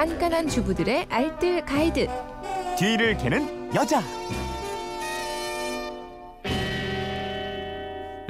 깐깐한 주부들의 알뜰 가이드. 뒤를 캐는 여자.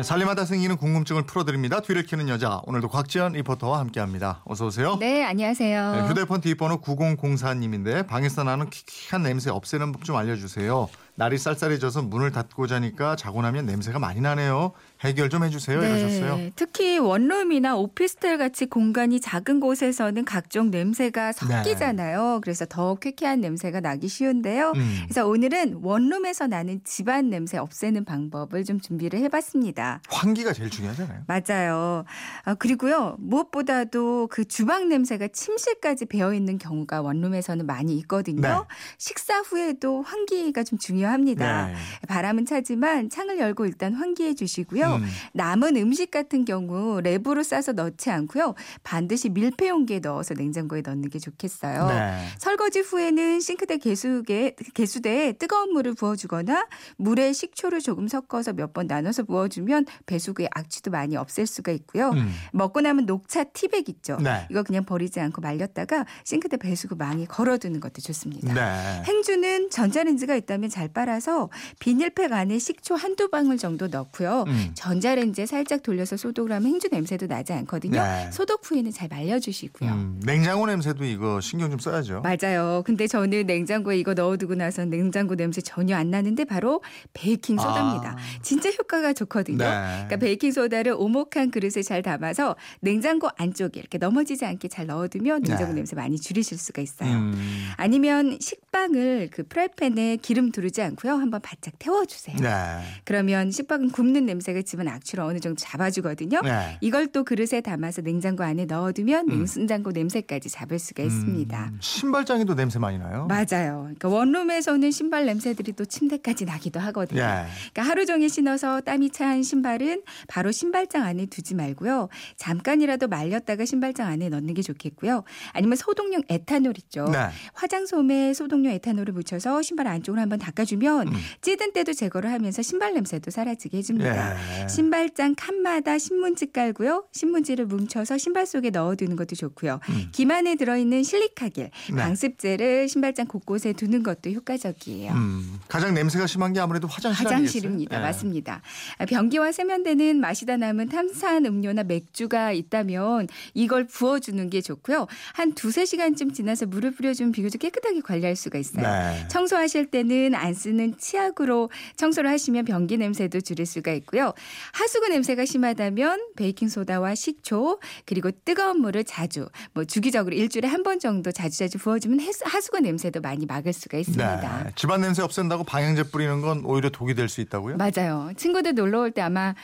살림하다 생기는 궁금증을 풀어드립니다. 뒤를 캐는 여자. 오늘도 곽지연 리포터와 함께합니다. 어서 오세요. 네, 안녕하세요. 네, 휴대폰 뒷번호 9004님인데 방에서 나는 퀴퀴한 냄새 없애는 법 좀 알려주세요. 날이 쌀쌀해져서 문을 닫고 자니까 자고 나면 냄새가 많이 나네요. 해결 좀 해주세요. 이러셨어요. 네, 특히 원룸이나 오피스텔 같이 공간이 작은 곳에서는 각종 냄새가 섞이잖아요. 그래서 더 쾌쾌한 냄새가 나기 쉬운데요. 음. 그래서 오늘은 원룸에서 나는 집안 냄새 없애는 방법을 좀 준비를 해봤습니다. 환기가 제일 중요하잖아요. 맞아요. 아, 그리고요, 무엇보다도 그 주방 냄새가 침실까지 배어 있는 경우가 원룸에서는 많이 있거든요. 네. 식사 후에도 환기가 좀 중요 합니다. 네. 바람은 차지만 창을 열고 일단 환기해 주시고요. 음. 남은 음식 같은 경우 랩으로 싸서 넣지 않고요. 반드시 밀폐 용기에 넣어서 냉장고에 넣는 게 좋겠어요. 네. 설거지 후에는 싱크대 개수에 개수대에 뜨거운 물을 부어주거나 물에 식초를 조금 섞어서 몇 번 나눠서 부어주면 배수구의 악취도 많이 없앨 수가 있고요. 음. 먹고 남은 녹차 티백 있죠. 네. 이거 그냥 버리지 않고 말렸다가 싱크대 배수구 망에 걸어두는 것도 좋습니다. 네. 행주는 전자레인지가 있다면 잘 빨아서 비닐팩 안에 식초 한두 방울 정도 넣고요. 음. 전자레인지에 살짝 돌려서 소독을 하면 행주 냄새도 나지 않거든요. 네. 소독 후에는 잘 말려주시고요. 음, 냉장고 냄새도 이거 신경 좀 써야죠. 맞아요. 근데 저는 냉장고에 이거 넣어두고 나서 냉장고 냄새 전혀 안 나는데 바로 베이킹 소다입니다. 아. 진짜 효과가 좋거든요. 네. 그러니까 베이킹 소다를 오목한 그릇에 잘 담아서 냉장고 안쪽에 이렇게 넘어지지 않게 잘 넣어두면 냉장고 네. 냄새 많이 줄이실 수가 있어요. 음. 아니면 식빵을 그 프라이팬에 기름 두르지 않고요. 한번 바짝 태워주세요. 네. 그러면 식빵은 굽는 냄새가 집은 악취를 어느 정도 잡아주거든요. 네. 이걸 또 그릇에 담아서 냉장고 안에 넣어두면 냉장고 냄새까지 잡을 수가 있습니다. 음, 신발장에도 냄새 많이 나요. 맞아요. 그러니까 원룸에서는 신발 냄새들이 또 침대까지 나기도 하거든요. 예. 그러니까 하루 종일 신어서 땀이 차한 신발은 바로 신발장 안에 두지 말고요. 잠깐이라도 말렸다가 신발장 안에 넣는 게 좋겠고요. 아니면 소독용 에탄올 있죠. 네. 화장솜에 소독용 에탄올을 묻혀서 신발 안쪽을 한번 닦아주 면 음. 찌든 때도 제거를 하면서 신발 냄새도 사라지게 해줍니다. 예. 신발장 칸마다 신문지 깔고요. 신문지를 뭉쳐서 신발 속에 넣어두는 것도 좋고요. 음. 김 안에 들어있는 실리카겔, 네. 방습제를 신발장 곳곳에 두는 것도 효과적이에요. 음, 가장 냄새가 심한 게 아무래도 화장실 화장실입니다. 예. 맞습니다. 아, 변기와 세면대는 마시다 남은 탄산 음료나 맥주가 있다면 이걸 부어주는 게 좋고요. 한 두세 시간쯤 지나서 물을 뿌려주면 비교적 깨끗하게 관리할 수가 있어요. 네. 청소하실 때는 안 쓰는 치약으로 청소를 하시면 변기 냄새도 줄일 수가 있고요. 하수구 냄새가 심하다면 베이킹 소다와 식초 그리고 뜨거운 물을 자주 뭐 주기적으로 일주일에 한 번 정도 자주자주 부어주면 하수구 냄새도 많이 막을 수가 있습니다. 네. 집안 냄새 없앤다고 방향제 뿌리는 건 오히려 독이 될 수 있다고요? 맞아요. 친구들 놀러 올 때 아마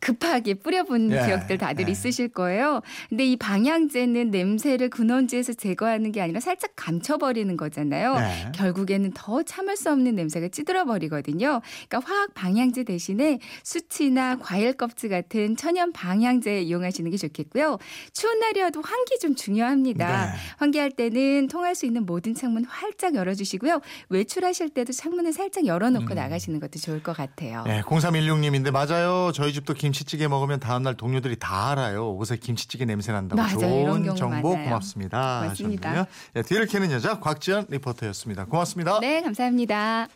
급하게 뿌려본 예, 기억들 다들 예. 있으실 거예요. 근데 이 방향제는 냄새를 근원지에서 제거하는 게 아니라 살짝 감춰버리는 거잖아요. 네. 결국에는 더 참을 수 없는 냄새가 찌들어 버리거든요. 그러니까 화학 방향제 대신에 수치나 과일 껍질 같은 천연 방향제 이용하시는 게 좋겠고요. 추운 날이어도 환기 좀 중요합니다. 네. 환기할 때는 통할 수 있는 모든 창문 활짝 열어주시고요. 외출하실 때도 창문을 살짝 열어놓고 음. 나가시는 것도 좋을 것 같아요. 네, 0316님인데 맞아요. 저희 집도 김치찌개 먹으면 다음날 동료들이 다 알아요. 옷에 김치찌개 냄새 난다고. 맞아요. 좋은 정보 많아요. 고맙습니다. 맞습니다. 네, 뒤를 캐는 여자 곽지연 리포터였습니다. 고맙습니다. 네, 감사합니다.